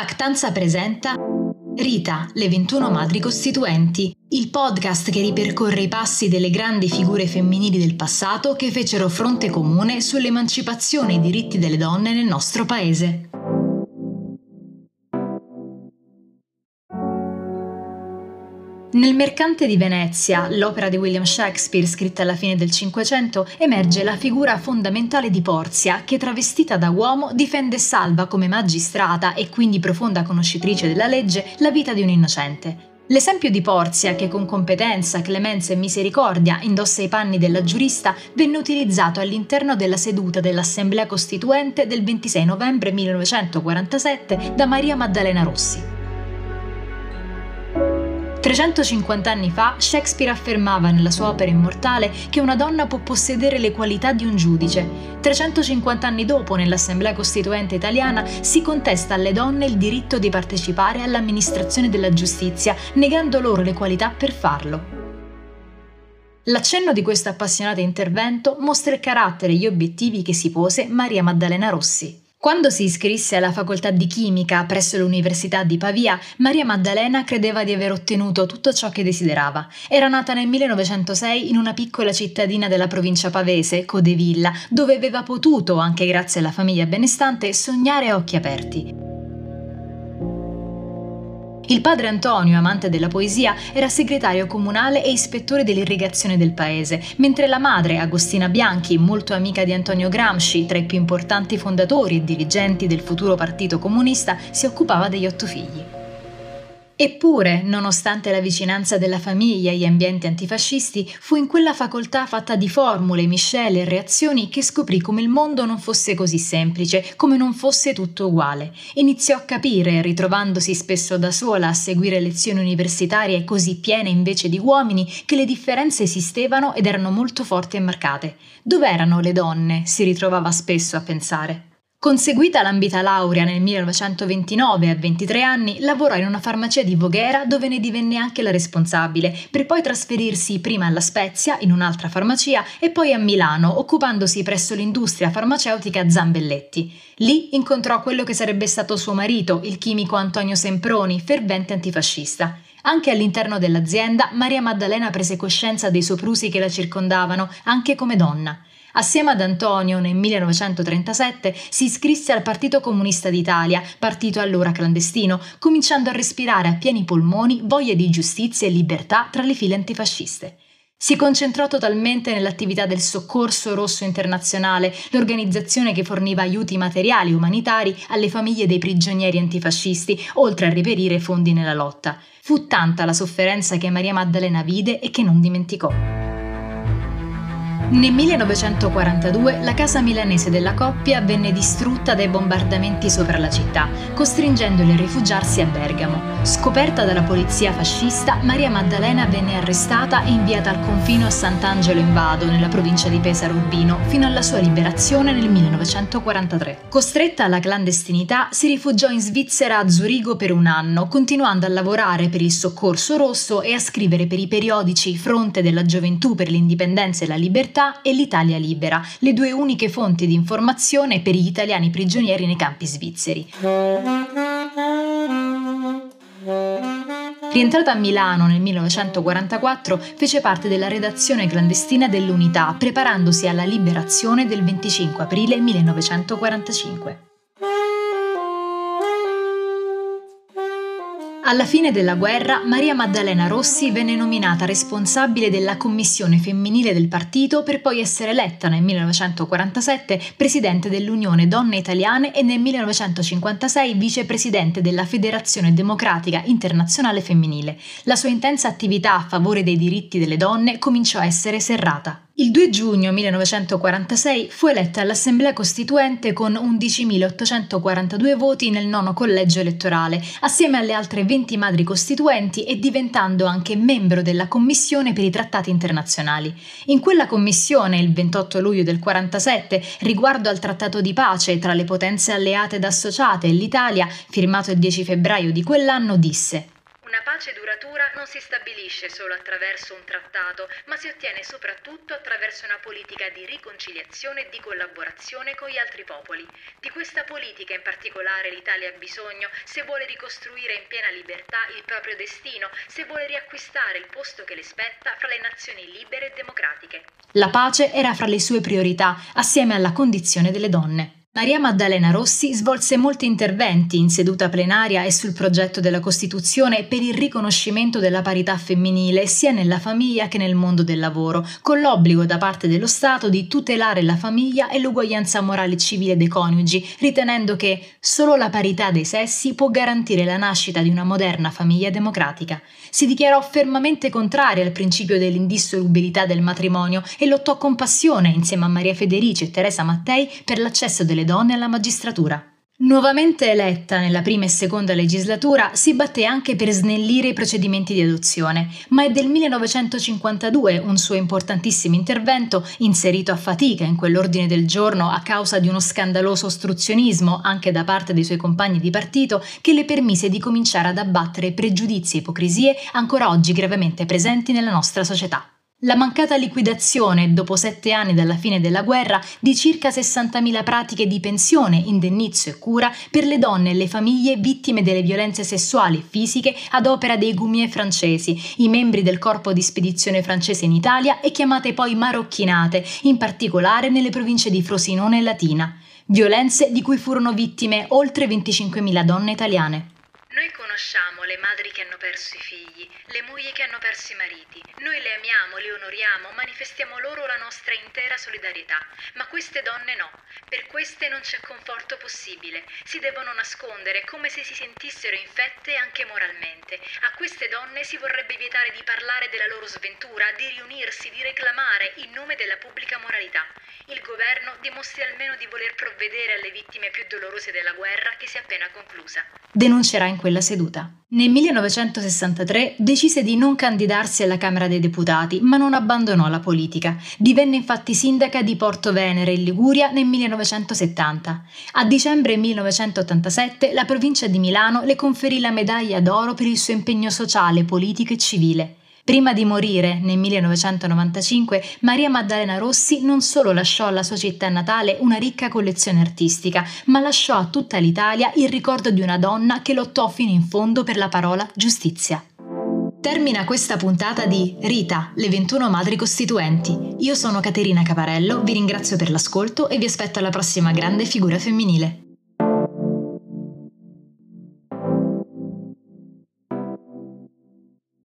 Pactanza presenta Rita, le 21 madri costituenti, il podcast che ripercorre i passi delle grandi figure femminili del passato che fecero fronte comune sull'emancipazione e i diritti delle donne nel nostro paese. Nel Mercante di Venezia, l'opera di William Shakespeare scritta alla fine del Cinquecento, emerge la figura fondamentale di Porzia, che travestita da uomo difende e salva come magistrata e quindi profonda conoscitrice della legge la vita di un innocente. L'esempio di Porzia, che con competenza, clemenza e misericordia indossa i panni della giurista, venne utilizzato all'interno della seduta dell'Assemblea Costituente del 26 novembre 1947 da Maria Maddalena Rossi. 350 anni fa Shakespeare affermava nella sua opera immortale che una donna può possedere le qualità di un giudice. 350 anni dopo, nell'Assemblea Costituente italiana, si contesta alle donne il diritto di partecipare all'amministrazione della giustizia, negando loro le qualità per farlo. L'accenno di questo appassionato intervento mostra il carattere e gli obiettivi che si pose Maria Maddalena Rossi. Quando si iscrisse alla facoltà di chimica presso l'Università di Pavia, Maria Maddalena credeva di aver ottenuto tutto ciò che desiderava. Era nata nel 1906 in una piccola cittadina della provincia pavese, Codevilla, dove aveva potuto, anche grazie alla famiglia benestante, sognare a occhi aperti. Il padre Antonio, amante della poesia, era segretario comunale e ispettore dell'irrigazione del paese, mentre la madre, Agostina Bianchi, molto amica di Antonio Gramsci, tra i più importanti fondatori e dirigenti del futuro partito comunista, si occupava degli otto figli. Eppure, nonostante la vicinanza della famiglia agli ambienti antifascisti, fu in quella facoltà fatta di formule, miscele e reazioni che scoprì come il mondo non fosse così semplice, come non fosse tutto uguale. Iniziò a capire, ritrovandosi spesso da sola a seguire lezioni universitarie così piene invece di uomini, che le differenze esistevano ed erano molto forti e marcate. Dov'erano le donne? si ritrovava spesso a pensare. Conseguita l'ambita laurea nel 1929 a 23 anni, lavorò in una farmacia di Voghera dove ne divenne anche la responsabile, per poi trasferirsi prima alla Spezia, in un'altra farmacia, e poi a Milano, occupandosi presso l'industria farmaceutica Zambelletti. Lì incontrò quello che sarebbe stato suo marito, il chimico Antonio Semproni, fervente antifascista. Anche all'interno dell'azienda, Maria Maddalena prese coscienza dei soprusi che la circondavano, anche come donna. Assieme ad Antonio nel 1937 si iscrisse al Partito Comunista d'Italia, partito allora clandestino, cominciando a respirare a pieni polmoni voglia di giustizia e libertà tra le file antifasciste. Si concentrò totalmente nell'attività del Soccorso Rosso Internazionale, l'organizzazione che forniva aiuti materiali e umanitari alle famiglie dei prigionieri antifascisti, oltre a reperire fondi nella lotta. Fu tanta la sofferenza che Maria Maddalena vide e che non dimenticò. Nel 1942 la casa milanese della coppia venne distrutta dai bombardamenti sopra la città, costringendoli a rifugiarsi a Bergamo. Scoperta dalla polizia fascista, Maria Maddalena venne arrestata e inviata al confino a Sant'Angelo in Vado, nella provincia di Pesaro Urbino, fino alla sua liberazione nel 1943. Costretta alla clandestinità, si rifugiò in Svizzera a Zurigo per un anno, continuando a lavorare per il Soccorso Rosso e a scrivere per i periodici Fronte della Gioventù per l'indipendenza e la libertà Libertà e l'Italia Libera, le due uniche fonti di informazione per gli italiani prigionieri nei campi svizzeri. Rientrata a Milano nel 1944, fece parte della redazione clandestina dell'Unità, preparandosi alla liberazione del 25 aprile 1945. Alla fine della guerra, Maria Maddalena Rossi venne nominata responsabile della commissione femminile del partito per poi essere eletta nel 1947 presidente dell'Unione Donne Italiane e nel 1956 vicepresidente della Federazione Democratica Internazionale Femminile. La sua intensa attività a favore dei diritti delle donne cominciò a essere serrata. Il 2 giugno 1946 fu eletta all'Assemblea Costituente con 11.842 voti nel nono collegio elettorale, assieme alle altre 20 madri costituenti e diventando anche membro della Commissione per i trattati internazionali. In quella commissione, il 28 luglio del 47, riguardo al trattato di pace tra le potenze alleate ed associate e l'Italia, firmato il 10 febbraio di quell'anno, disse pace duratura non si stabilisce solo attraverso un trattato, ma si ottiene soprattutto attraverso una politica di riconciliazione e di collaborazione con gli altri popoli. Di questa politica in particolare l'Italia ha bisogno se vuole ricostruire in piena libertà il proprio destino, se vuole riacquistare il posto che le spetta fra le nazioni libere e democratiche. La pace era fra le sue priorità, assieme alla condizione delle donne. Maria Maddalena Rossi svolse molti interventi in seduta plenaria e sul progetto della Costituzione per il riconoscimento della parità femminile sia nella famiglia che nel mondo del lavoro, con l'obbligo da parte dello Stato di tutelare la famiglia e l'uguaglianza morale civile dei coniugi, ritenendo che solo la parità dei sessi può garantire la nascita di una moderna famiglia democratica. Si dichiarò fermamente contraria al principio dell'indissolubilità del matrimonio e lottò con passione insieme a Maria Federici e Teresa Mattei per l'accesso delle donne alla magistratura. Nuovamente eletta nella prima e seconda legislatura, si batté anche per snellire i procedimenti di adozione, ma è del 1952 un suo importantissimo intervento, inserito a fatica in quell'ordine del giorno a causa di uno scandaloso ostruzionismo anche da parte dei suoi compagni di partito, che le permise di cominciare ad abbattere pregiudizi e ipocrisie ancora oggi gravemente presenti nella nostra società. La mancata liquidazione, dopo sette anni dalla fine della guerra, di circa 60.000 pratiche di pensione, indennizzo e cura per le donne e le famiglie vittime delle violenze sessuali e fisiche ad opera dei Goumier francesi, i membri del corpo di spedizione francese in Italia e chiamate poi marocchinate, in particolare nelle province di Frosinone e Latina. Violenze di cui furono vittime oltre 25.000 donne italiane. Conosciamo le madri che hanno perso i figli, le mogli che hanno perso i mariti. Noi le amiamo, le onoriamo, manifestiamo loro la nostra intera solidarietà. Ma queste donne no. Per queste non c'è conforto possibile. Si devono nascondere come se si sentissero infette anche moralmente. A queste donne si vorrebbe vietare di parlare della loro sventura, di riunirsi, di reclamare in nome della pubblica moralità. Il governo dimostri almeno di voler provvedere alle vittime più dolorose della guerra che si è appena conclusa. Denuncerà in quella seduta. Nel 1963 decise di non candidarsi alla Camera dei Deputati, ma non abbandonò la politica. Divenne infatti sindaca di Porto Venere in Liguria nel 1970. A dicembre 1987 la provincia di Milano le conferì la medaglia d'oro per il suo impegno sociale, politico e civile. Prima di morire, nel 1995, Maria Maddalena Rossi non solo lasciò alla sua città natale una ricca collezione artistica, ma lasciò a tutta l'Italia il ricordo di una donna che lottò fino in fondo per la parola giustizia. Termina questa puntata di Rita, le 21 madri costituenti. Io sono Caterina Caparello, vi ringrazio per l'ascolto e vi aspetto alla prossima grande figura femminile.